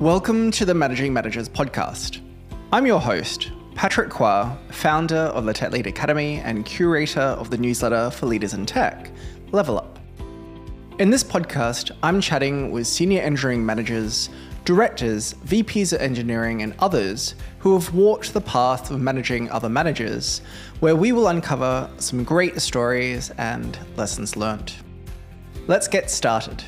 Welcome to the Managing Managers podcast. I'm your host, Patrick Kua, founder of the Tech Lead Academy and curator of the newsletter for leaders in tech, Level Up. In this podcast, I'm chatting with senior engineering managers, directors, VPs of engineering, and others who have walked the path of managing other managers, where we will uncover some great stories and lessons learned. Let's get started.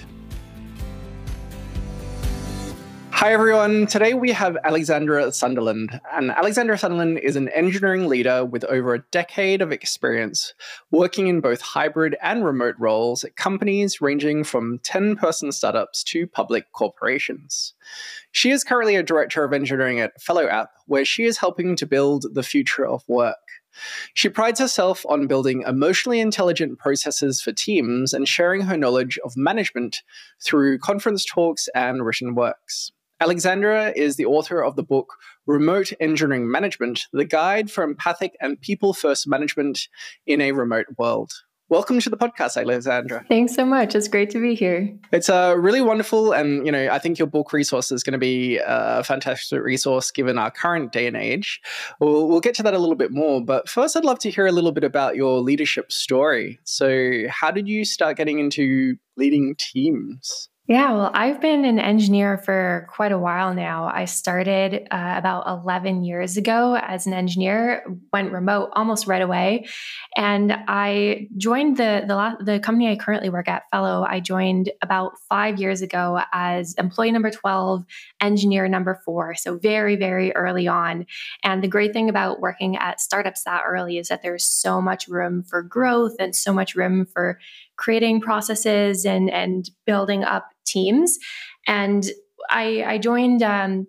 Hi, everyone. Today we have Alexandra Sunderland. And Alexandra Sunderland is an engineering leader with over a decade of experience working in both hybrid and remote roles at companies ranging from 10 person startups to public corporations. She is currently a director of engineering at Fellow App, where she is helping to build the future of work. She prides herself on building emotionally intelligent processes for teams and sharing her knowledge of management through conference talks and written works. Alexandra is the author of the book Remote Engineering Management The Guide for Empathic and People First Management in a Remote World. Welcome to the podcast, Alexandra. Thanks so much. It's great to be here. It's uh, really wonderful. And, you know, I think your book resource is going to be a fantastic resource given our current day and age. We'll, we'll get to that a little bit more. But first, I'd love to hear a little bit about your leadership story. So, how did you start getting into leading teams? Yeah, well, I've been an engineer for quite a while now. I started uh, about 11 years ago as an engineer, went remote almost right away, and I joined the the, the company I currently work at, Fellow. I joined about five years ago as employee number 12, engineer number four. So very, very early on. And the great thing about working at startups that early is that there's so much room for growth and so much room for creating processes and and building up teams. And I, I joined. Um,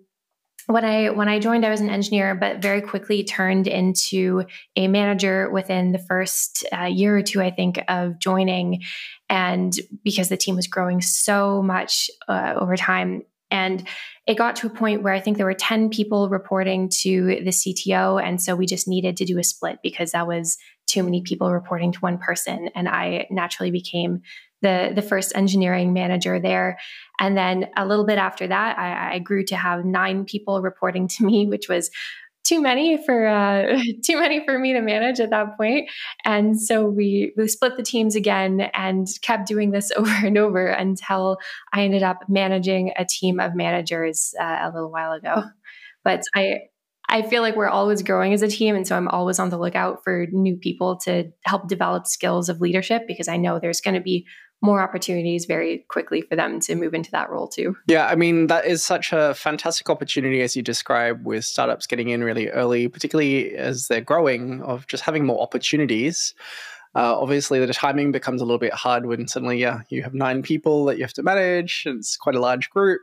when I when I joined, I was an engineer, but very quickly turned into a manager within the first uh, year or two, I think, of joining, and because the team was growing so much uh, over time, and it got to a point where I think there were 10 people reporting to the CTO. And so we just needed to do a split because that was too many people reporting to one person. And I naturally became the the first engineering manager there. And then a little bit after that, I, I grew to have nine people reporting to me, which was too many for uh, too many for me to manage at that point. And so we we split the teams again and kept doing this over and over until I ended up managing a team of managers uh, a little while ago. But I I feel like we're always growing as a team. And so I'm always on the lookout for new people to help develop skills of leadership because I know there's going to be more opportunities very quickly for them to move into that role too. Yeah, I mean, that is such a fantastic opportunity as you describe with startups getting in really early, particularly as they're growing, of just having more opportunities. Uh, obviously, the timing becomes a little bit hard when suddenly, yeah, you have nine people that you have to manage. It's quite a large group,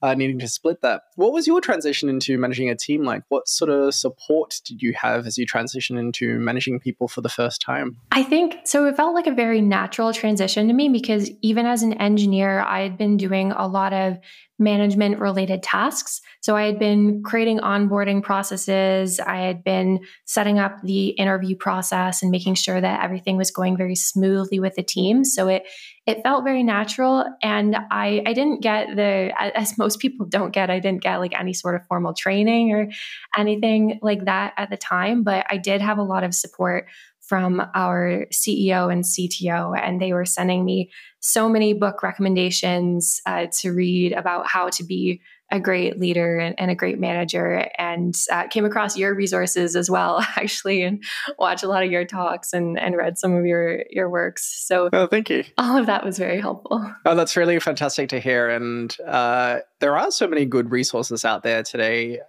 uh, needing to split that. What was your transition into managing a team like? What sort of support did you have as you transitioned into managing people for the first time? I think so. It felt like a very natural transition to me because even as an engineer, I had been doing a lot of management related tasks. So I had been creating onboarding processes. I had been setting up the interview process and making sure that everything was going very smoothly with the team. So it it felt very natural and I I didn't get the as most people don't get I didn't get like any sort of formal training or anything like that at the time, but I did have a lot of support from our CEO and CTO, and they were sending me so many book recommendations uh, to read about how to be a great leader and, and a great manager and uh, came across your resources as well actually and watched a lot of your talks and, and read some of your your works. So oh thank you. all of that was very helpful. Oh that's really fantastic to hear and uh, there are so many good resources out there today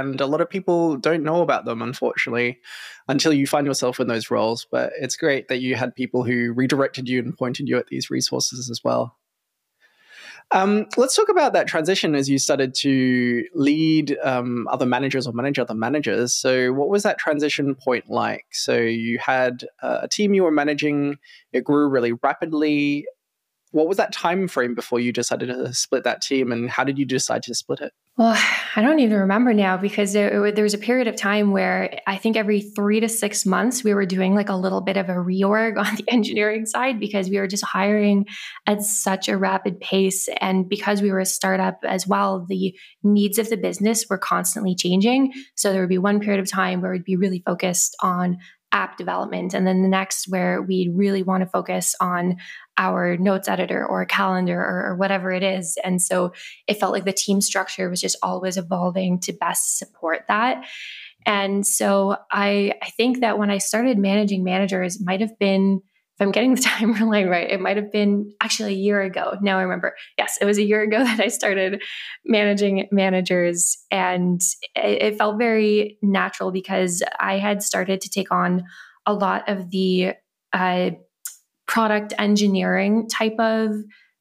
and a lot of people don't know about them unfortunately until you find yourself in those roles but it's great that you had people who redirected you and pointed you at these resources as well um, let's talk about that transition as you started to lead um, other managers or manage other managers. So, what was that transition point like? So, you had uh, a team you were managing; it grew really rapidly. What was that time frame before you decided to split that team, and how did you decide to split it? Well, I don't even remember now because there, there, was a period of time where I think every three to six months we were doing like a little bit of a reorg on the engineering side because we were just hiring at such a rapid pace. And because we were a startup as well, the needs of the business were constantly changing. So there would be one period of time where we'd be really focused on app development. And then the next where we'd really want to focus on our notes editor or a calendar or, or, whatever it is. And so it felt like the team structure was just always evolving to best support that. And so I, I think that when I started managing managers, might have been if I'm getting the timeline right, it might have been actually a year ago. Now I remember. Yes, it was a year ago that I started managing managers. And it, it felt very natural because I had started to take on a lot of the uh, product engineering type of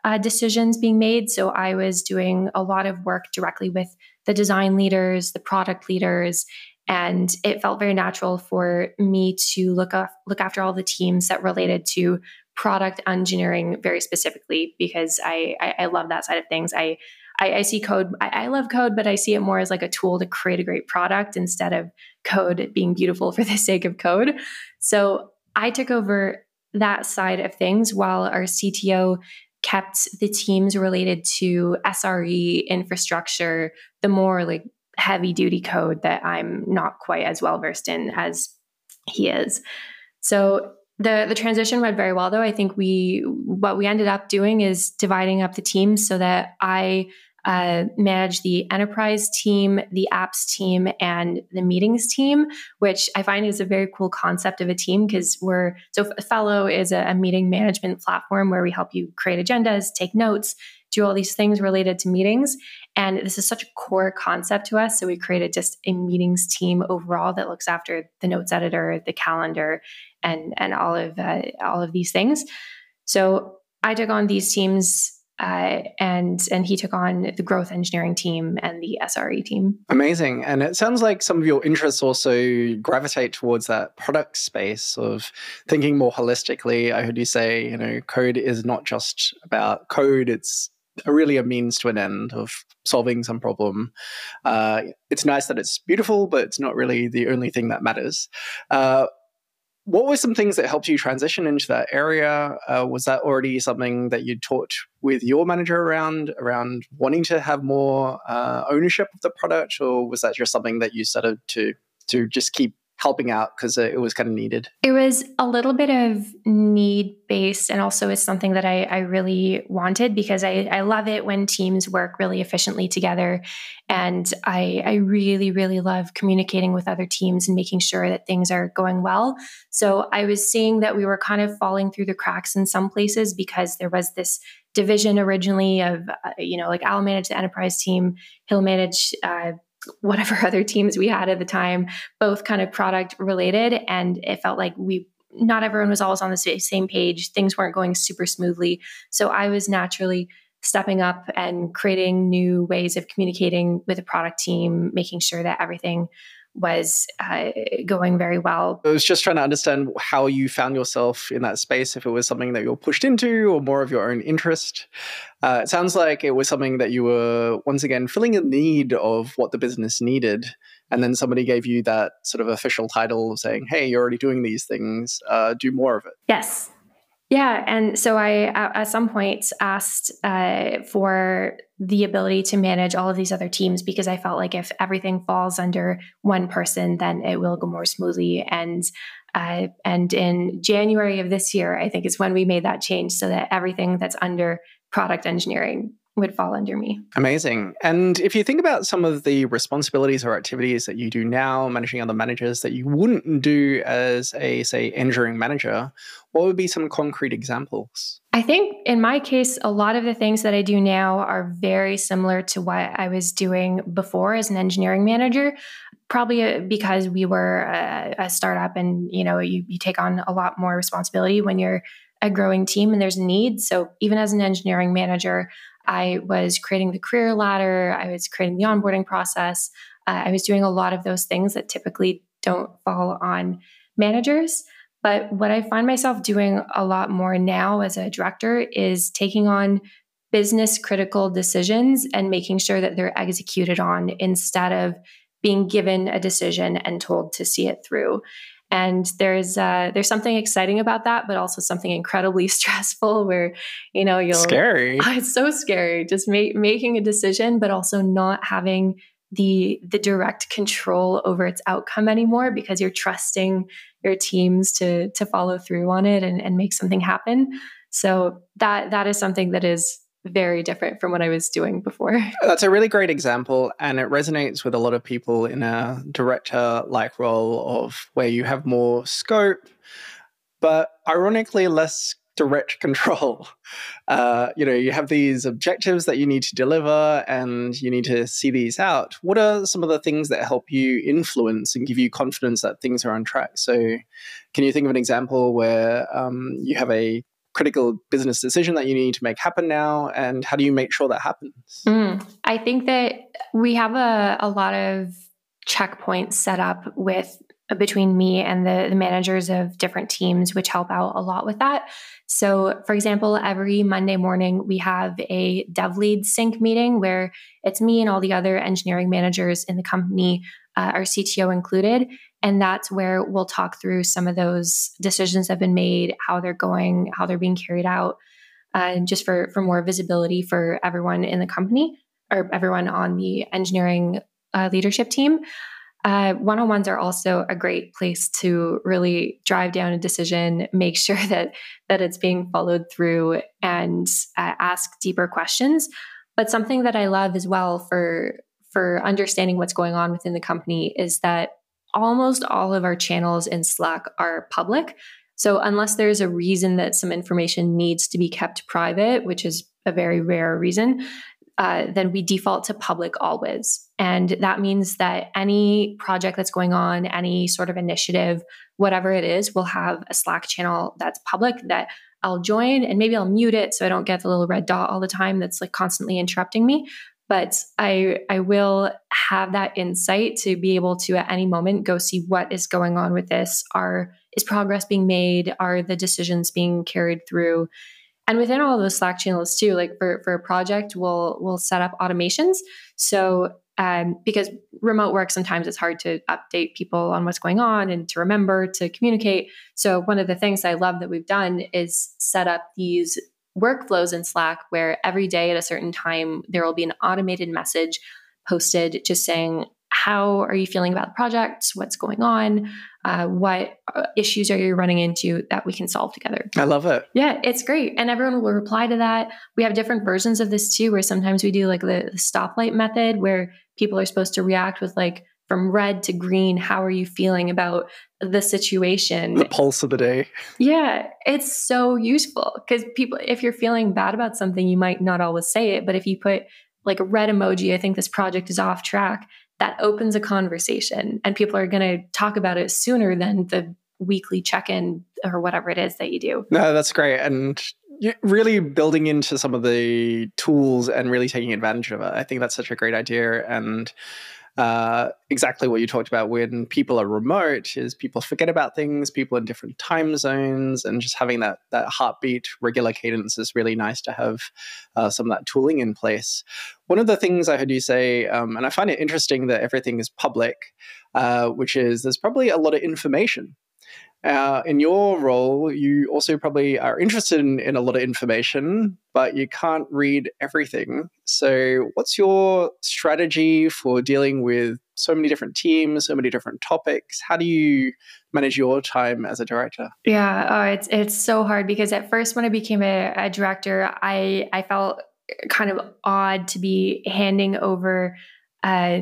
uh, decisions being made. So I was doing a lot of work directly with the design leaders, the product leaders, and it felt very natural for me to look look after all the teams that related to product engineering very specifically because I, I, I love that side of things. I I, I see code. I, I, love code, but I see it more as like a tool to create a great product instead of code being beautiful for the sake of code. So I took over that side of things while our CTO kept the teams related to SRE infrastructure, the more like heavy duty code that I'm not quite as well versed in as he is. So the the transition went very well though. I think we what we ended up doing is dividing up the teams so that I uh, manage the enterprise team, the apps team, and the meetings team, which I find is a very cool concept of a team because we're so Fellow is a, a meeting management platform where we help you create agendas, take notes, do all these things related to meetings. And this is such a core concept to us. So we created just a meetings team overall that looks after the notes editor, the calendar, and and all of uh, all of these things. So I took on these teams uh, and and he took on the growth engineering team and the SRE team. Amazing, and it sounds like some of your interests also gravitate towards that product space of thinking more holistically. I heard you say, you know, code is not just about code; it's really a means to an end of solving some problem. Uh, it's nice that it's beautiful, but it's not really the only thing that matters. Uh, what were some things that helped you transition into that area? Uh, was that already something that you taught with your manager around around wanting to have more uh, ownership of the product, or was that just something that you started to to just keep helping out because it was kind of needed? It was a little bit of need based, and also it's something that I, I really wanted because I, I love it when teams work really efficiently together. And I, I really, really love communicating with other teams and making sure that things are going well. So I was seeing that we were kind of falling through the cracks in some places because there was this division originally of, uh, you know, like I'll manage the enterprise team, he'll manage uh, whatever other teams we had at the time, both kind of product related. And it felt like we, not everyone was always on the same page. Things weren't going super smoothly. So I was naturally stepping up and creating new ways of communicating with the product team, making sure that everything was uh, going very well. I was just trying to understand how you found yourself in that space, if it was something that you were pushed into or more of your own interest. Uh, it sounds like it was something that you were, once again, filling a need of what the business needed. And then somebody gave you that sort of official title of saying, hey, you're already doing these things, uh, do more of it. Yes. Yeah. And so I, at some point, asked uh, for the ability to manage all of these other teams because I felt like if everything falls under one person, then it will go more smoothly. And uh, and in January of this year, I think is when we made that change so that everything that's under product engineering would fall under me. Amazing. And if you think about some of the responsibilities or activities that you do now, managing other managers that you wouldn't do as a, say, engineering manager, what would be some concrete examples? I think in my case, a lot of the things that I do now are very similar to what I was doing before as an engineering manager. Probably uh, because we were a, a startup and you know you, you take on a lot more responsibility when you're a growing team and there's a need. So even as an engineering manager, I was creating the career ladder, I was creating the onboarding process. Uh, I was doing a lot of those things that typically don't fall on managers. But what I find myself doing a lot more now as a director is taking on business critical decisions and making sure that they're executed on instead of being given a decision and told to see it through. And there's uh, there's something exciting about that, but also something incredibly stressful. Where you know you'll scary. Oh, it's so scary, just ma- making a decision, but also not having the the direct control over its outcome anymore because you're trusting your teams to to follow through on it and, and make something happen. So that that is something that is very different from what I was doing before. That's a really great example, and it resonates with a lot of people in a director like role of where you have more scope, but ironically less direct control. Uh, you know, you have these objectives that you need to deliver and you need to see these out. What are some of the things that help you influence and give you confidence that things are on track? So, can you think of an example where um, you have a critical business decision that you need to make happen now and how do you make sure that happens? Mm, i think that we have a, a lot of checkpoints set up with between me and the, the managers of different teams which help out a lot with that. So for example every monday morning we have a dev lead sync meeting where it's me and all the other engineering managers in the company uh, our cto included and that's where we'll talk through some of those decisions that have been made, how they're going, how they're being carried out, uh, just for, for more visibility for everyone in the company or everyone on the engineering uh, leadership team. One on ones are also a great place to really drive down a decision, make sure that that it's being followed through, and uh, ask deeper questions. But something that I love as well for for understanding what's going on within the company is that almost all of our channels in Slack are public. So, unless there's a reason that some information needs to be kept private, which is a very rare reason, uh, then we default to public always. And that means that any project that's going on, any sort of initiative, whatever it is, will have a Slack channel that's public that I'll join and maybe I'll mute it so I don't get the little red dot all the time that's like constantly interrupting me but I I will have that insight to be able to at any moment go see what is going on with this. Are is progress being made? Are the decisions being carried through? And within all those Slack channels too, like for for a project, we'll we'll set up automations. So um, because remote work sometimes it's hard to update people on what's going on and to remember to communicate. So one of the things I love that we've done is set up these workflows in Slack where every day at a certain time there will be an automated message posted just saying, How are you feeling about the project? What's going on? Uh, what uh, issues are you running into that we can solve together? I love it. Yeah, it's great. And everyone will reply to that. We have different versions of this too, where sometimes we do like the, the stoplight method where people are supposed to react with like, from red to green how are you feeling about the situation? The pulse of the day. Yeah it's so useful because people if you're feeling bad about something you might not always say it but if you put like a red emoji i think this project is off track that opens a conversation and people are going to talk about it sooner than the weekly check-in or whatever it is that you do. No that's great and really building into some of the tools and really taking advantage of it. I think that's such a great idea and uh, exactly what you talked about when people are remote is people forget about things people in different time zones and just having that that heartbeat regular cadence is really nice to have uh, some of that tooling in place. One of the things i heard you say um, and i find it interesting that everything is public uh, which is there's probably a lot of information uh, in your role, you also probably are interested in, in, a lot of information, but you can't read everything. So, what's your strategy for dealing with so many different teams, so many different topics? How do you manage your time as a director? Yeah, oh, it's it's so hard because at first, when I became a, a director, I I felt kind of odd to be handing over uh,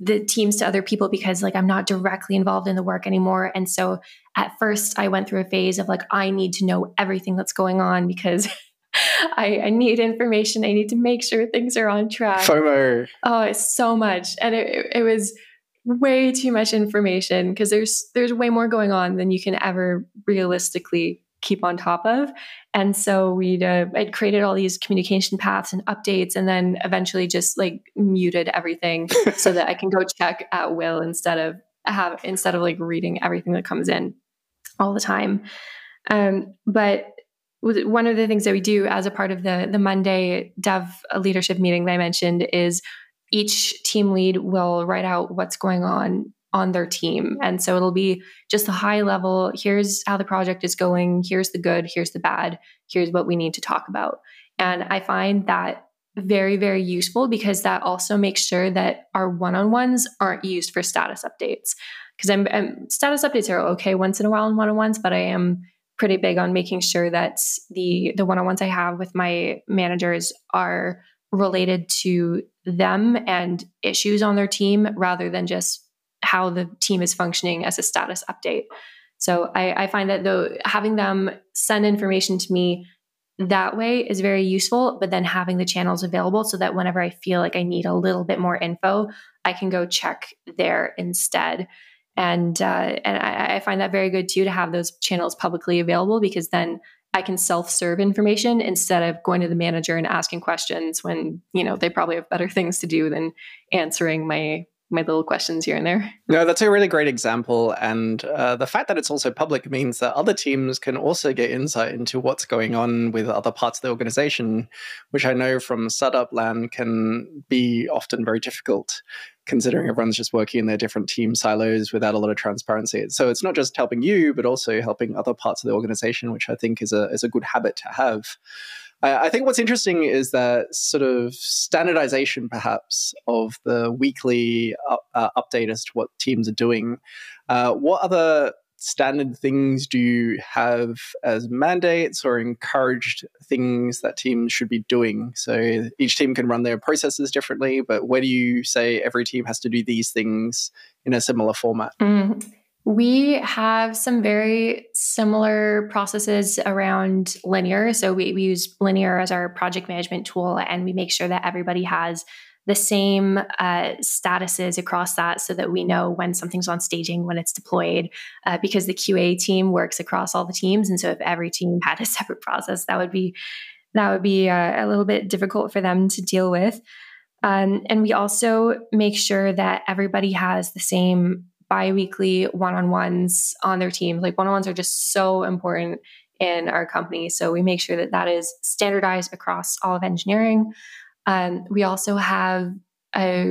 the teams to other people because like I'm not directly involved in the work anymore. And so at first I went through a phase of like, I need to know everything that's going on because I, I, need information. I need to make sure things are on track. FOMO. Oh, it's so much. And it, it was way too much information because there's there's way more going on than you can ever realistically keep on top of. And so we'd uh, I'd created all these communication paths and updates, and then eventually just like muted everything so that I can go check at will instead of have instead of like reading everything that comes in all the time. Um, but one of the things that we do as a part of the the Monday Dev leadership meeting that I mentioned is each team lead will write out what's going on on their team. And so it'll be just a high level here's how the project is going, here's the good, here's the bad, here's what we need to talk about. And I find that very, very useful because that also makes sure that our one on ones aren't used for status updates. Because I'm, I'm, status updates are okay once in a while in one on ones, but I am pretty big on making sure that the the one on ones I have with my managers are related to them and issues on their team rather than just how the team is functioning as a status update. So I, I find that though having them send information to me that way is very useful, but then having the channels available so that whenever I feel like I need a little bit more info, I can go check there instead and uh, and I, I, find that very good too to have those channels publicly available because then I can self-serve information instead of going to the manager and asking questions when you know they probably have better things to do than answering my my little questions here and there. No, that's a really great example. And uh, the fact that it's also public means that other teams can also get insight into what's going on with other parts of the organization, which I know from startup land can be often very difficult considering everyone's just working in their different team silos without a lot of transparency. So it's not just helping you, but also helping other parts of the organization, which I think is a, is a good habit to have. I, think what's interesting is that sort of standardization, perhaps, of the weekly up, uh, update as to what teams are doing. Uh, what other standard things do you have as mandates or encouraged things that teams should be doing? So each team can run their processes differently, but where do you say every team has to do these things in a similar format? Mm. We have some very similar processes around Linear. So we, we use Linear as our project management tool, and we make sure that everybody has the same uh, statuses across that so that we know when something's on staging, when it's deployed, uh, because the QA team works across all the teams. And so if every team had a separate process, that would be that would be uh, a little bit difficult for them to deal with. Um, and we also make sure that everybody has the same biweekly one-on-ones on their team. Like one-on-ones are just so important in our company. So we make sure that that is standardized across all of engineering. Um, we also have uh,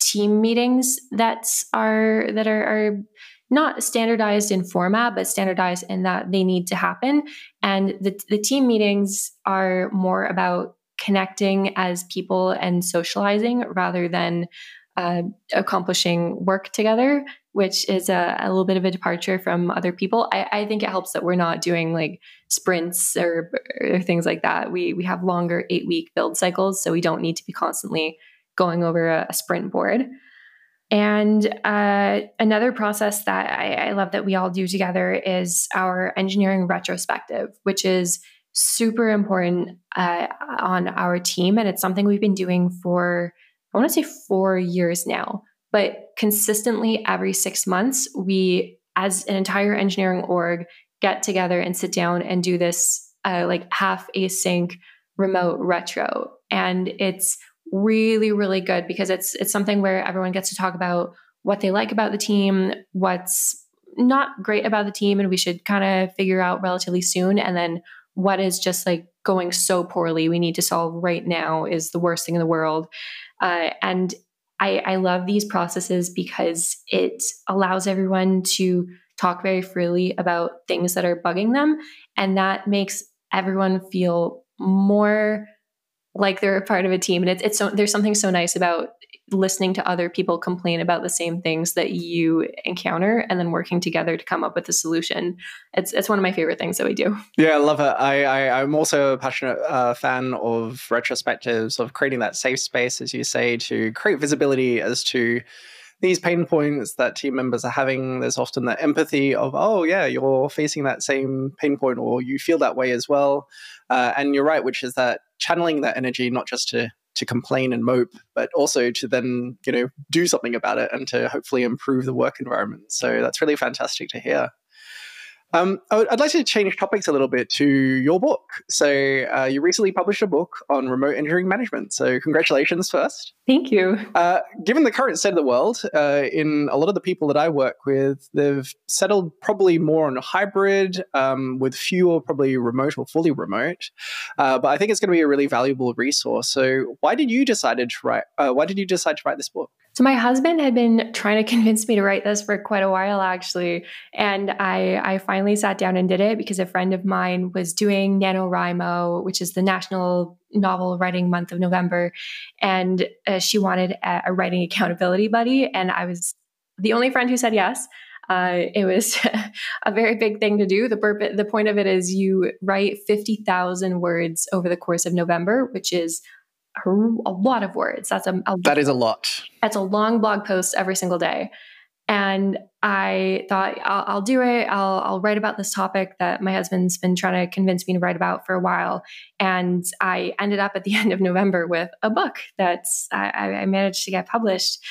team meetings that are that are, are not standardized in format, but standardized in that they need to happen. And the, the team meetings are more about connecting as people and socializing rather than uh, accomplishing work together, which is a, a, little bit of a departure from other people. I, I, think it helps that we're not doing like sprints or, or things like that. We we have longer eight week build cycles, so we don't need to be constantly going over a, a sprint board. And uh, another process that I, I love that we all do together is our engineering retrospective, which is super important uh, on our team, and it's something we've been doing for I want to say four years now, but consistently every six months, we, as an entire engineering org, get together and sit down and do this uh, like half async remote retro. And it's really, really good because it's it's something where everyone gets to talk about what they like about the team, what's not great about the team, and we should kind of figure out relatively soon, and then what is just like going so poorly we need to solve right now is the worst thing in the world uh, and I, I love these processes because it allows everyone to talk very freely about things that are bugging them. And that makes everyone feel more like they're a part of a team. And it's, it's so, there's something so nice about listening to other people complain about the same things that you encounter and then working together to come up with a solution. It's it's one of my favorite things that we do. Yeah, I love it. I, I am also a passionate uh, fan of retrospectives of creating that safe space, as you say, to create visibility as to these pain points that team members are having, there's often that empathy of, oh, yeah, you're facing that same pain point or you feel that way as well. Uh, and you're right, which is that channeling that energy, not just to to complain and mope, but also to then, you know, do something about it and to hopefully improve the work environment. So that's really fantastic to hear. Um, I'd like to change topics a little bit to your book. So, uh, you recently published a book on remote engineering management. So, congratulations first. Thank you. Uh, given the current state of the world, uh, in a lot of the people that I work with, they've settled probably more on hybrid, um, with fewer probably remote or fully remote. Uh, but I think it's going to be a really valuable resource. So, why did you decide to write? Uh, why did you decide to write this book? So my husband had been trying to convince me to write this for quite a while actually, and I I finally sat down and did it because a friend of mine was doing NaNoWriMo, which is the National Novel Writing Month of November, and uh, she wanted a, a, writing accountability buddy, and I was the only friend who said yes. Uh, it was a very big thing to do. The the point of it is you write fifty thousand words over the course of November, which is a, lot of words. That's a, a that is a lot. That's a long blog post every single day. And I thought I'll, I'll, do it. I'll, I'll write about this topic that my husband's been trying to convince me to write about for a while. And I ended up at the end of November with a book that's I, I managed to get published.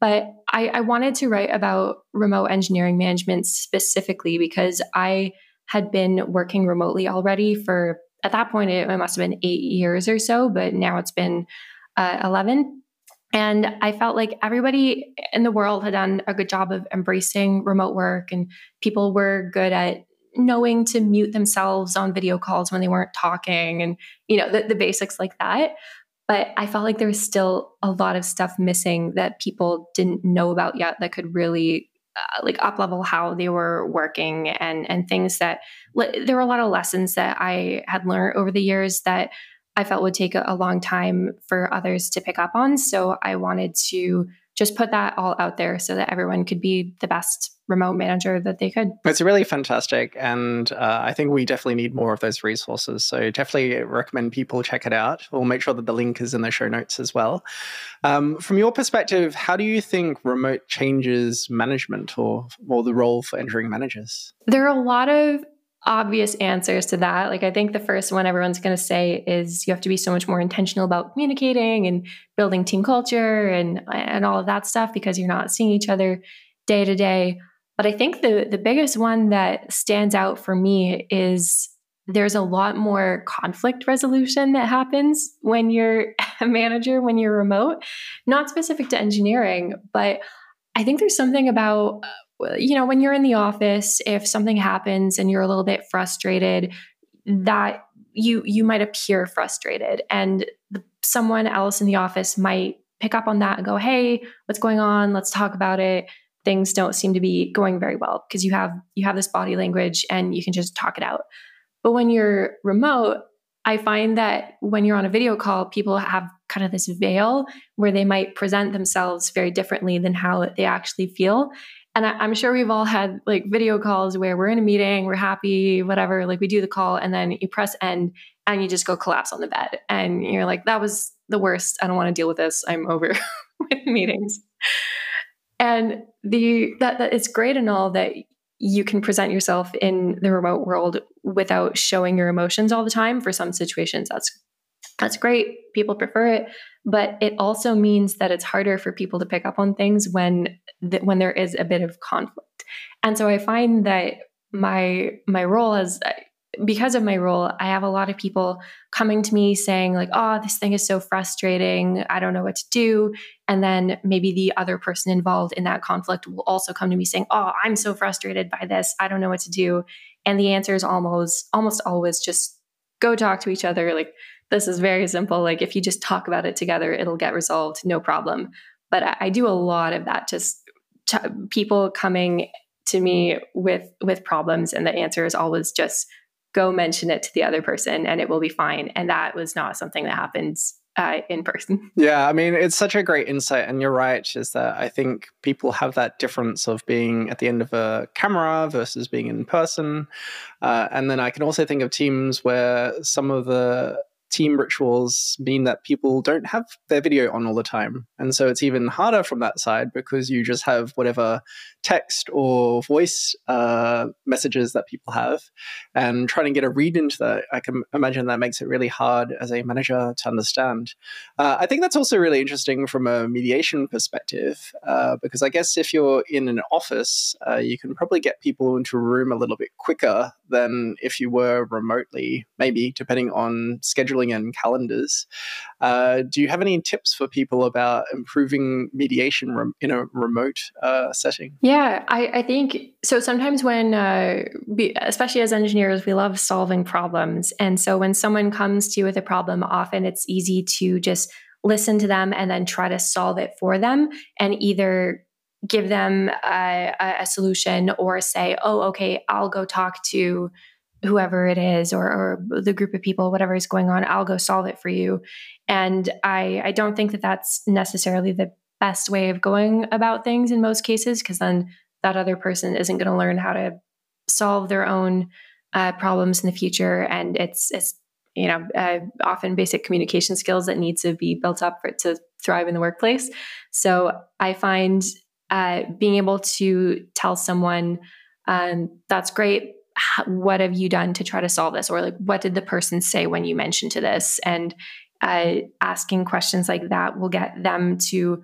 But I, I wanted to write about remote engineering management specifically because I had been working remotely already for at that point, it, it must have been eight years or so, but now it's been uh, 11. And I felt like everybody in the world had done a good job of embracing remote work, and people were good at knowing to mute themselves on video calls when they weren't talking, and you know the, the basics like that. But I felt like there was still a lot of stuff missing that people didn't know about yet that could really uh, like up level how they were working and and things that there were a lot of lessons that I had learned over the years that I felt would take a, a long time for others to pick up on. So I wanted to just put that all out there so that everyone could be the best remote manager that they could. It's really fantastic. And uh, I think we definitely need more of those resources. So definitely recommend people check it out. We'll make sure that the link is in the show notes as well. Um, from your perspective, how do you think remote changes management or, or the role for entering managers? There are a lot of obvious answers to that. Like I think the first one everyone's going to say is you have to be so much more intentional about communicating and building team culture and and all of that stuff because you're not seeing each other day to day. But I think the the biggest one that stands out for me is there's a lot more conflict resolution that happens when you're a manager when you're remote. Not specific to engineering, but I think there's something about you know, when you're in the office, if something happens and you're a little bit frustrated, that you you might appear frustrated and the, someone else in the office might pick up on that and go, "Hey, what's going on? Let's talk about it." Things don't seem to be going very well because you have you have this body language and you can just talk it out. But when you're remote, I find that when you're on a video call, people have kind of this veil where they might present themselves very differently than how they actually feel. And I, am sure we've all had like video calls where we're in a meeting, we're happy, whatever, like we do the call and then you press end and you just go collapse on the bed. And you're like, that was the worst. I don't want to deal with this. I'm over with meetings. And the that, that it's great and all that you can present yourself in the remote world without showing your emotions all the time. For some situations, that's that's great. People prefer it, but it also means that it's harder for people to pick up on things when th- when there is a bit of conflict. And so I find that my my role as because of my role, I have a lot of people coming to me saying like, "Oh, this thing is so frustrating. I don't know what to do." And then maybe the other person involved in that conflict will also come to me saying, "Oh, I'm so frustrated by this. I don't know what to do." And the answer is almost almost always just go talk to each other like this is very simple. Like if you just talk about it together, it'll get resolved, no problem. But I, I do a lot of that, just t- people coming to me with with problems, and the answer is always just go mention it to the other person, and it will be fine. And that was not something that happens uh, in person. Yeah, I mean, it's such a great insight, and you're right. Is that I think people have that difference of being at the end of a camera versus being in person, uh, and then I can also think of teams where some of the team rituals mean that people don't have their video on all the time. And so it's even harder from that side because you just have whatever text or voice uh, messages that people have. And trying to get a read into that, I can imagine that makes it really hard as a manager to understand. Uh, I think that's also really interesting from a mediation perspective, uh, because I guess if you're in an office, uh, you can probably get people into a room a little bit quicker than if you were remotely, maybe depending on scheduling and calendars. Uh, do you have any tips for people about improving mediation rem- in a remote uh, setting? Yeah, I, I, think so. Sometimes when, uh, we, especially as engineers, we love solving problems. And so when someone comes to you with a problem, often it's easy to just listen to them and then try to solve it for them and either give them a, a solution or say, oh, okay, I'll go talk to whoever it is or, or, the group of people whatever is going on i'll go solve it for you. And i i don't think that that's necessarily the best way of going about things in most cases because then that other person isn't going to learn how to solve their own uh, problems in the future. And it's it's you know uh, often basic communication skills that need to be built up for it to thrive in the workplace. So i find uh, being able to tell someone um, that's great what have you done to try to solve this? Or like what did the person say when you mentioned to this? And uh, asking questions like that will get them to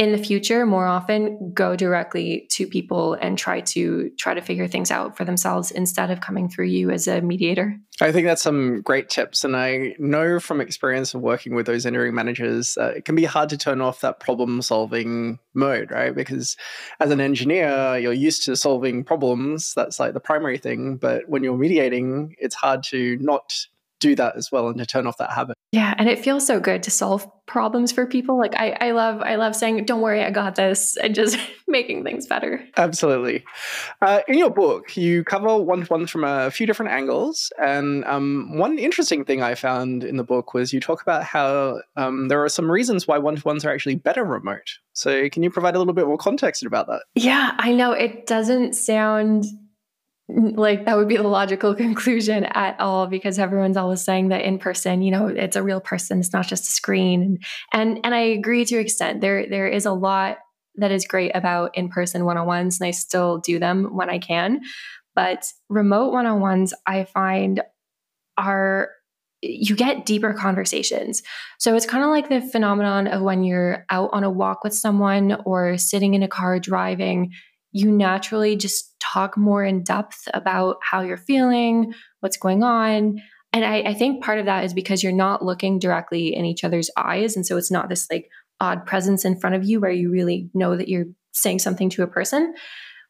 in the future more often go directly to people and try to try to figure things out for themselves instead of coming through you as a mediator. I think that's some great tips and i know from experience of working with those engineering managers uh, it can be hard to turn off that problem solving mode right? Because as an engineer you're used to solving problems. That's like the primary thing but when you're mediating it's hard to not do that as well and to turn off that habit. Yeah, and it feels so good to solve problems for people. Like I, I love, I love saying, "Don't worry, I got this," and just making things better. Absolutely. Uh, in your book, you cover one to ones from a few different angles, and um, one interesting thing I found in the book was you talk about how um, there are some reasons why one to ones are actually better remote. So, can you provide a little bit more context about that? Yeah, I know it doesn't sound like that would be the logical conclusion at all because everyone's always saying that in person you know it's a real person it's not just a screen. And and i agree to extent. There there is a lot that is great about in person one-on-ones and i still do them when i can. But remote one-on-ones i find are you get deeper conversations. So it's kind of like the phenomenon of when you're out on a walk with someone or sitting in a car driving, you naturally just talk more in depth about how you're feeling, what's going on. And I, I, think part of that is because you're not looking directly in each other's eyes. And so it's not this like odd presence in front of you where you really know that you're saying something to a person.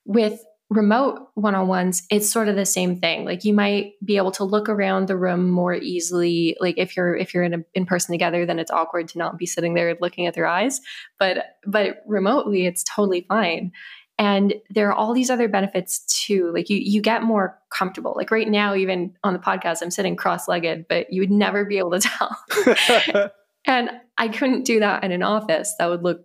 With remote one-on-ones it's sort of the same thing like you might be able to look around the room more easily like if you're if you're in a, in person together then it's awkward to not be sitting there looking at their eyes but but remotely it's totally fine and there are all these other benefits too like you you get more comfortable like right now even on the podcast i'm sitting cross-legged but you would never be able to tell and i couldn't do that in an office that would look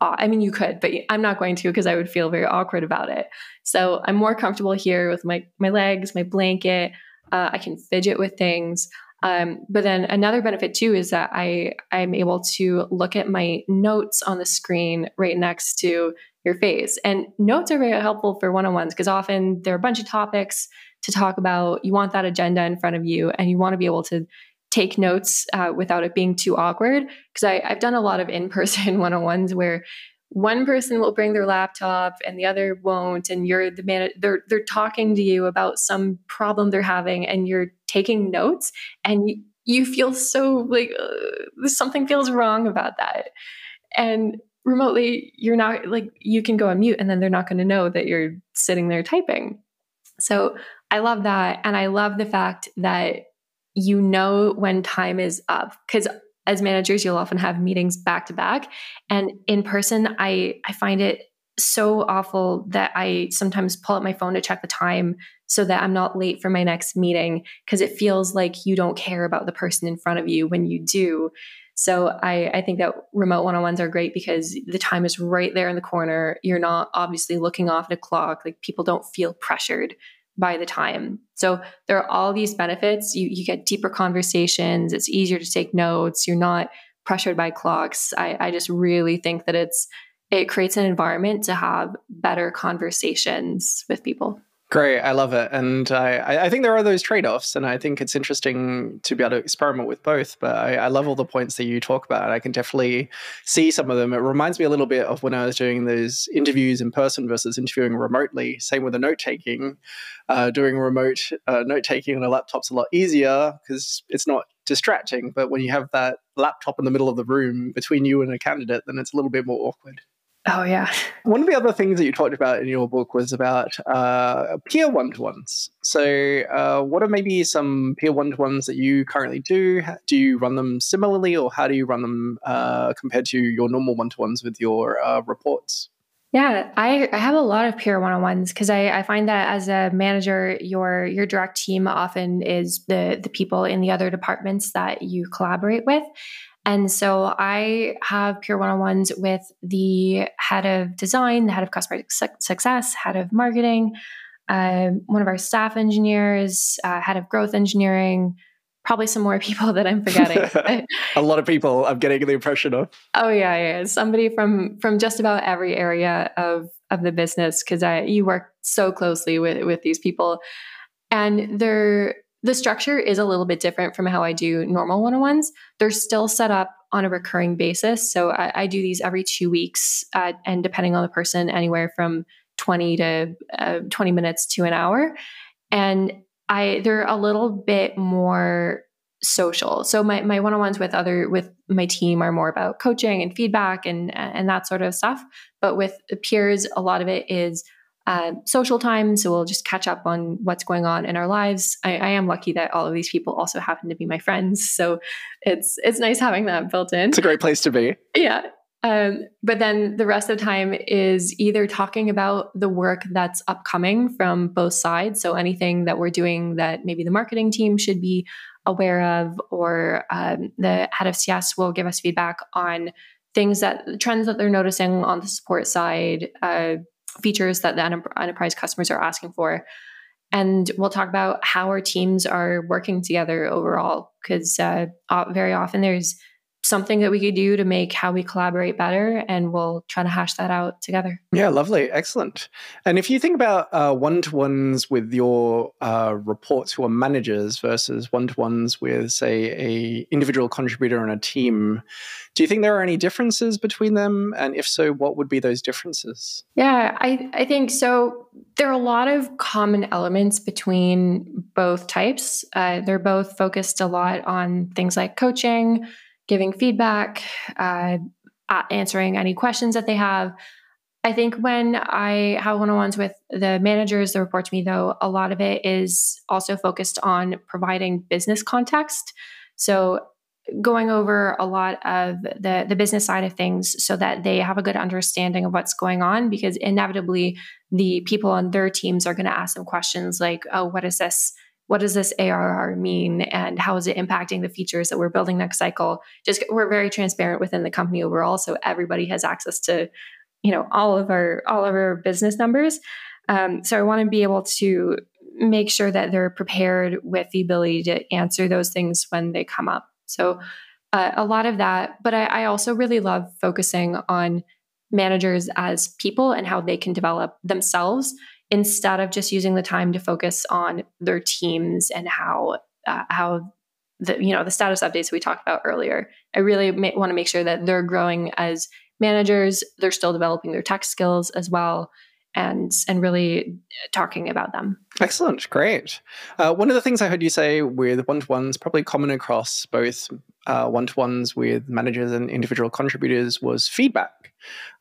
I mean, you could, but I'm not going to because I would feel very awkward about it. So I'm more comfortable here with my my legs, my blanket. Uh, I can fidget with things. Um, but then another benefit too is that I I'm able to look at my notes on the screen right next to your face. And notes are very helpful for one-on-ones because often there are a bunch of topics to talk about. You want that agenda in front of you, and you want to be able to take notes uh, without it being too awkward. Because I've done a lot of in-person one-on-ones where one person will bring their laptop and the other won't and you're the man they're they're talking to you about some problem they're having and you're taking notes and you, you feel so like uh, something feels wrong about that and remotely you're not like you can go on mute and then they're not going to know that you're sitting there typing. So i love that and i love the fact that you know when time is up because as managers you'll often have meetings back to back and in person i i find it so awful that i sometimes pull up my phone to check the time so that i'm not late for my next meeting because it feels like you don't care about the person in front of you when you do so I, I think that remote one-on-ones are great because the time is right there in the corner. You're not obviously looking off at a clock. Like people don't feel pressured by the time. So there are all these benefits. You, you get deeper conversations. It's easier to take notes. You're not pressured by clocks. I, I just really think that it's it creates an environment to have better conversations with people. Great, I love it, and I, I think there are those trade-offs, and I think it's interesting to be able to experiment with both. But I, I love all the points that you talk about. And I can definitely see some of them. It reminds me a little bit of when I was doing those interviews in person versus interviewing remotely. Same with the note taking. Uh, doing remote uh, note taking on a laptop's a lot easier because it's not distracting. But when you have that laptop in the middle of the room between you and a candidate, then it's a little bit more awkward. Oh, yeah. One of the other things that you talked about in your book was about uh, peer one to ones. So, uh, what are maybe some peer one to ones that you currently do? Do you run them similarly, or how do you run them uh, compared to your normal one to ones with your uh, reports? Yeah, I, I have a lot of peer one-on-ones because I, I find that as a manager, your your direct team often is the the people in the other departments that you collaborate with. And so I have peer one on ones with the head of design, the head of customer su- success, head of marketing, uh, one of our staff engineers, uh, head of growth engineering, probably some more people that I'm forgetting. a lot of people I'm getting the impression of. Oh yeah, yeah. Somebody from from just about every area of of the business because I you work so closely with with these people. And they're the structure is a little bit different from how I do normal one on ones. They're still set up on a recurring basis. So I, I do these every two weeks, uh, and depending on the person, anywhere from 20 to uh, 20 minutes to an hour. And I they're a little bit more social. So my my one-on-ones with other with my team are more about coaching and feedback and and that sort of stuff. But with peers, a lot of it is uh, social time. So we'll just catch up on what's going on in our lives. I, I, am lucky that all of these people also happen to be my friends. So it's it's nice having that built in. It's a great place to be. Yeah. Um, but then the rest of the time is either talking about the work that's upcoming from both sides. So anything that we're doing that maybe the marketing team should be aware of, or um, the head of CS will give us feedback on things that trends that they're noticing on the support side, uh, features that the enterprise customers are asking for. And we'll talk about how our teams are working together overall, because uh, very often there's something that we could do to make how we collaborate better and we'll try to hash that out together. Yeah lovely excellent. And if you think about uh, one-to-ones with your uh, reports who are managers versus one-to-ones with say a individual contributor on a team do you think there are any differences between them? And if so what would be those differences? Yeah i, I think so. There are a lot of common elements between both types. Uh, they're both focused a lot on things like coaching giving feedback, uh, answering any questions that they have. I think when I have one on ones with the managers that report to me, though, a lot of it is also focused on providing business context. So, going over a lot of the, the business side of things so that they have a good understanding of what's going on, because inevitably the people on their teams are going to ask them questions like, oh, what is this? What does this ARR mean and how is it impacting the features that we're building next cycle? Just we're very transparent within the company overall, so everybody has access to, you know, all of our all of our business numbers. Um, so I want to be able to make sure that they're prepared with the ability to answer those things when they come up. So uh, a lot of that, but I, I also really love focusing on managers as people and how they can develop themselves instead of just using the time to focus on their teams and how uh, how the you know the status updates we talked about earlier. I really want to make sure that they're growing as managers. They're still developing their tech skills as well, and and really talking about them. Excellent, great. Uh, one of the things I heard you say with one to ones, probably common across both one to ones with managers and individual contributors, was feedback.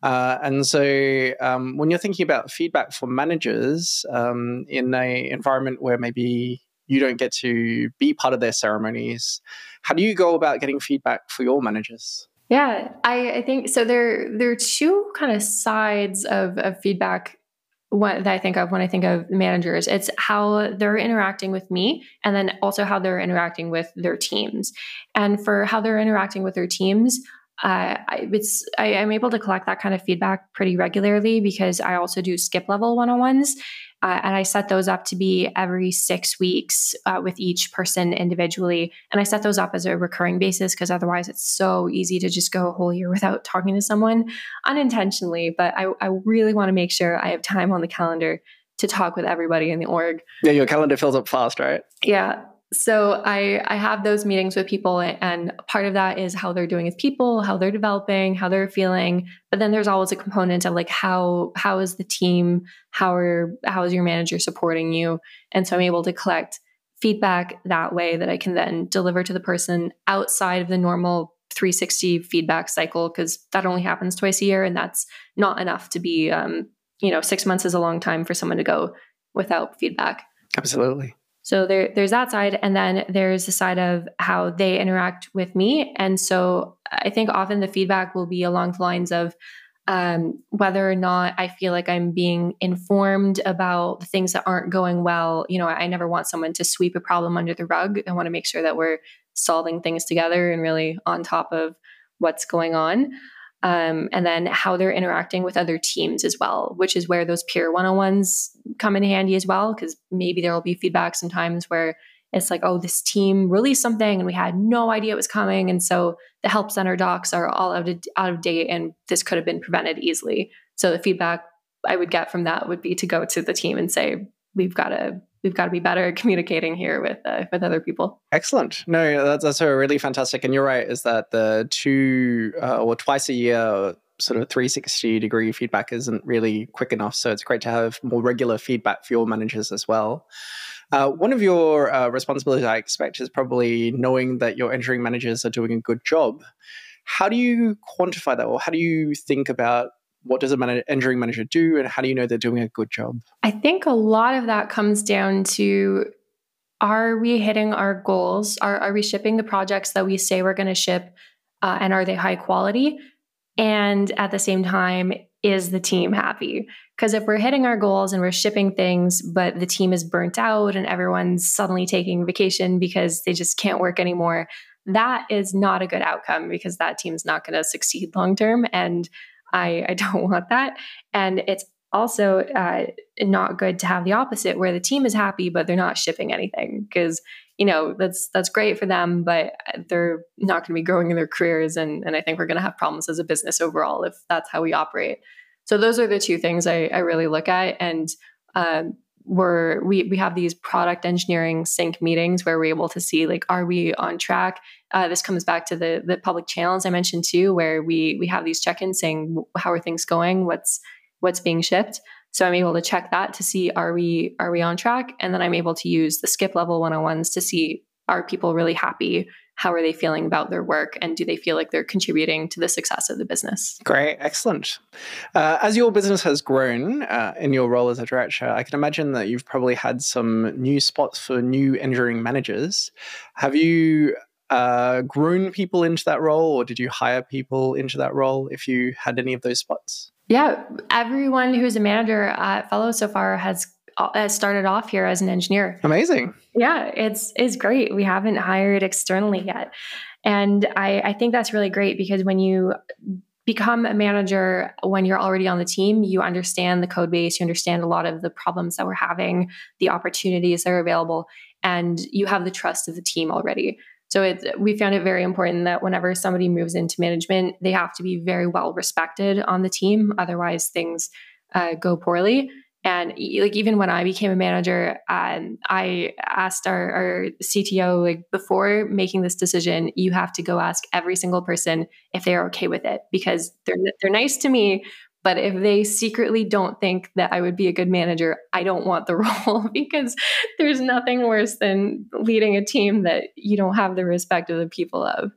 Uh, and so, um, when you're thinking about feedback for managers um, in a environment where maybe you don't get to be part of their ceremonies, how do you go about getting feedback for your managers? Yeah, I, I think so. There, there are two kind of sides of, of feedback what that I think of when I think of managers. It's how they're interacting with me and then also how they're interacting with their teams. And for how they're interacting with their teams, uh, I, it's I, am able to collect that kind of feedback pretty regularly because I also do skip level one on ones, Uh, and I set those up to be every six weeks uh, with each person individually. And I set those up as a recurring basis because otherwise it's so easy to just go a whole year without talking to someone unintentionally. But I, I really want to make sure I have time on the calendar to talk with everybody in the org. Yeah, your calendar fills up fast, right? Yeah so I I have those meetings with people and part of that is how they're doing as people, how they're developing, how they're feeling. But then there's always a component of like how how is the team, how are how is your manager supporting you? And so I'm able to collect feedback that way that I can then deliver to the person outside of the normal 360 feedback cycle because that only happens twice a year and that's not enough to be um, you know, 6 months is a long time for someone to go without feedback. Absolutely. So there, there's that side, and then there's the side of how they interact with me. And so I think often the feedback will be along the lines of um, whether or not I feel like I'm being informed about the things that aren't going well. You know, I never want someone to sweep a problem under the rug. I want to make sure that we're solving things together and really on top of what's going on um, and then how they're interacting with other teams as well, which is where those peer one on ones come in handy as well. Because maybe there will be feedback sometimes where it's like, oh, this team released something and we had no idea it was coming. And so the help center docs are all out of, out of date and this could have been prevented easily. So the feedback I would get from that would be to go to the team and say, we've got to we've got to be better at communicating here with uh, with other people. Excellent. No, that's also really fantastic. And you're right, is that the two uh, or twice a year sort of 360 degree feedback isn't really quick enough. So it's great to have more regular feedback for your managers as well. Uh, one of your uh, responsibilities, I expect, is probably knowing that your engineering managers are doing a good job. How do you quantify that, or how do you think about what does an engineering manager do and how do you know they're doing a good job? I think a lot of that comes down to are we hitting our goals? Are, are we shipping the projects that we say we're going to ship? Uh, and are they high quality? And at the same time, is the team happy? Because if we're hitting our goals and we're shipping things, but the team is burnt out and everyone's suddenly taking vacation because they just can't work anymore, that is not a good outcome because that team's not going to succeed long term. And I, I don't want that. And it's also uh, not good to have the opposite where the team is happy but they're not shipping anything because you know that's that's great for them but they're not going to be growing in their careers and, and i think we're going to have problems as a business overall if that's how we operate so those are the two things i, I really look at and um, we're we we have these product engineering sync meetings where we're able to see like are we on track? Uh, this comes back to the the public channels i mentioned too where we we have these check-ins saying how are things going? What's what's being shipped? So i'm able to check that to see are we are we on track? And then i'm able to use the skip level 101s to see are people really happy how are they feeling about their work and do they feel like they're contributing to the success of the business? Great excellent. Uh, as your business has grown uh, in your role as a director i can imagine that you've probably had some new spots for new engineering managers. Have you uh, grown people into that role or did you hire people into that role if you had any of those spots? Yeah everyone who's a manager at fellow so far has uh, started off here as an engineer. Amazing. Yeah, it's it's great. We haven't hired externally yet. And I, I think that's really great because when you become a manager when you're already on the team, you understand the code base, you understand a lot of the problems that we're having, the opportunities that are available, and you have the trust of the team already. So it, we found it very important that whenever somebody moves into management, they have to be very well respected on the team. Otherwise, things uh, go poorly. And like even when I became a manager, um, I asked our, our CTO like before making this decision, you have to go ask every single person if they're okay with it because they're they're nice to me, but if they secretly don't think that I would be a good manager, I don't want the role because there's nothing worse than leading a team that you don't have the respect of the people of.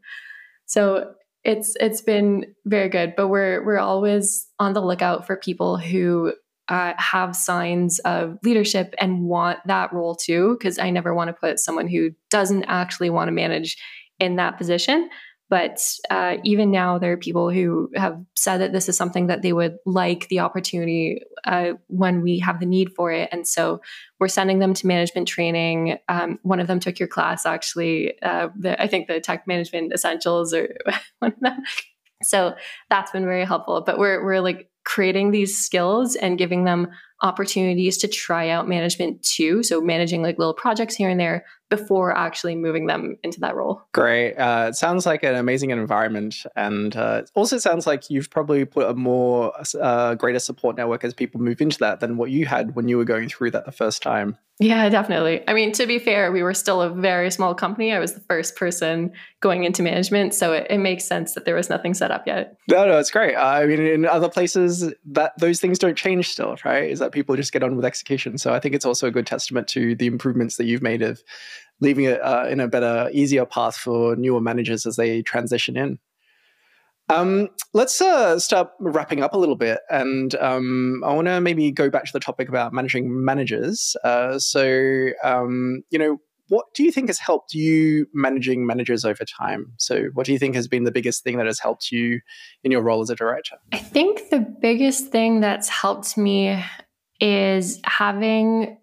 So it's it's been very good, but we're we're always on the lookout for people who uh, have signs of leadership and want that role too, because I never want to put someone who doesn't actually want to manage in that position. But uh, even now, there are people who have said that this is something that they would like the opportunity uh, when we have the need for it. And so we're sending them to management training. Um, one of them took your class, actually. Uh, the, I think the tech management essentials or one of them. So that's been very helpful. But we're we're like creating these skills and giving them opportunities to try out management too. So managing like little projects here and there before actually moving them into that role. Great. Uh, it sounds like an amazing environment. And uh, it also sounds like you've probably put a more uh, greater support network as people move into that than what you had when you were going through that the first time. Yeah, definitely. I mean, to be fair, we were still a very small company. I was the first person going into management, so it, it makes sense that there was nothing set up yet. No, no, it's great. I mean, in other places, that those things don't change still, right? Is that people just get on with execution. So I think it's also a good testament to the improvements that you've made of leaving it uh, in a better, easier path for newer managers as they transition in. Um, let's uh, start wrapping up a little bit, and um, I want to maybe go back to the topic about managing managers. Uh, so, um, you know, what do you think has helped you managing managers over time? So, what do you think has been the biggest thing that has helped you in your role as a director? I think the biggest thing that's helped me is having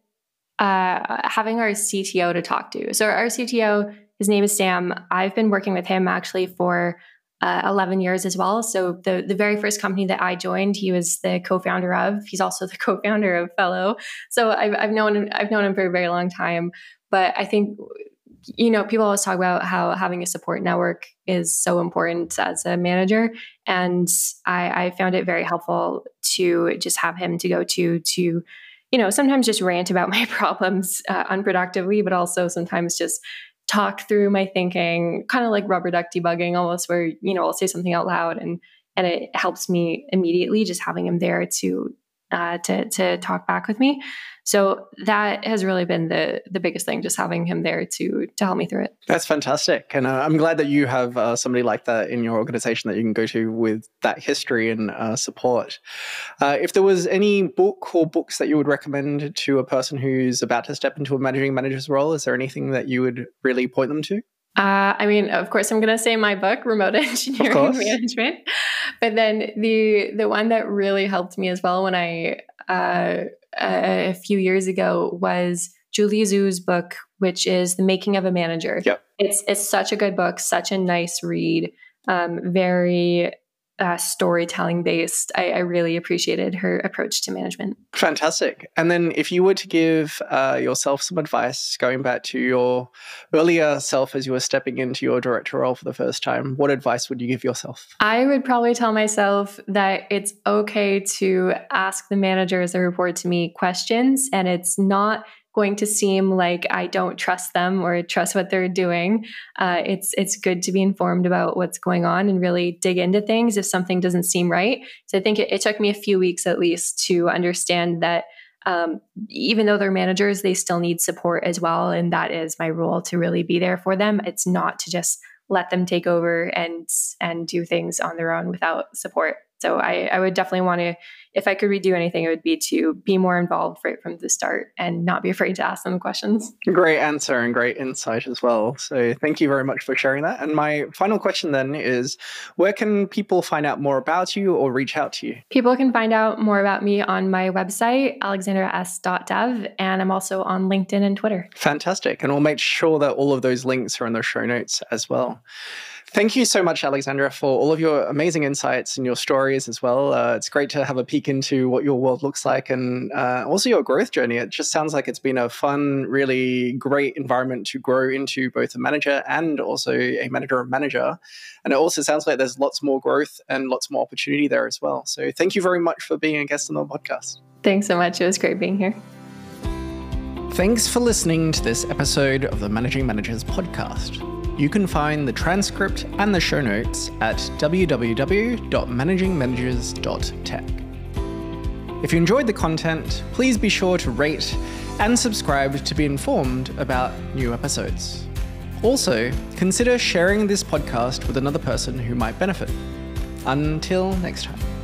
uh, having our CTO to talk to. So, our CTO, his name is Sam. I've been working with him actually for uh, 11 years as well. So the the very first company that I joined, he was the co-founder of. He's also the co-founder of Fellow. So I've, I've known him, I've known him for a very long time. But I think you know people always talk about how having a support network is so important as a manager, and I, I found it very helpful to just have him to go to to you know sometimes just rant about my problems uh, unproductively, but also sometimes just talk through my thinking, kind of like rubber duck debugging almost, where, you know, I'll say something out loud and and it helps me immediately just having him there to uh, to to talk back with me. So that has really been the the biggest thing, just having him there to to help me through it. That's fantastic, and uh, I'm glad that you have uh, somebody like that in your organization that you can go to with that history and uh, support. Uh, if there was any book or books that you would recommend to a person who's about to step into a managing manager's role, is there anything that you would really point them to? Uh, I mean, of course, I'm going to say my book, Remote Engineering Management. But then the the one that really helped me as well when I uh, a few years ago was Julie Zhuo's book, which is The Making of a Manager. Yep. It's it's such a good book, such a nice read, um, very uh, storytelling based. I, I, really appreciated her approach to management. Fantastic. And then, if you were to give uh, yourself some advice, going back to your earlier self as you were stepping into your director role for the first time, what advice would you give yourself? I would probably tell myself that it's okay to ask the managers that report to me questions, and it's not going to seem like I don't trust them or trust what they're doing. Uh, it's it's good to be informed about what's going on and really dig into things if something doesn't seem right. So I think it, it took me a few weeks at least to understand that um, even though they're managers, they still need support as well, and that is my role to really be there for them. It's not to just let them take over and and do things on their own without support. So I, I would definitely want to, if I could redo anything, it would be to be more involved right from the start and not be afraid to ask them questions. Great answer and great insight as well. So thank you very much for sharing that. And my final question then is where can people find out more about you or reach out to you? People can find out more about me on my website, alexandras.dev, and I'm also on LinkedIn and Twitter. Fantastic. And we'll make sure that all of those links are in the show notes as well. Thank you so much, Alexandra, for all of your amazing insights and your stories as well. Uh, it's great to have a peek into what your world looks like and uh, also your growth journey. It just sounds like it's been a fun, really great environment to grow into both a manager and also a manager of manager. And it also sounds like there's lots more growth and lots more opportunity there as well. So thank you very much for being a guest on the podcast. Thanks so much. It was great being here. Thanks for listening to this episode of the Managing Managers podcast. You can find the transcript and the show notes at www.managingmanagers.tech. If you enjoyed the content, please be sure to rate and subscribe to be informed about new episodes. Also, consider sharing this podcast with another person who might benefit. Until next time.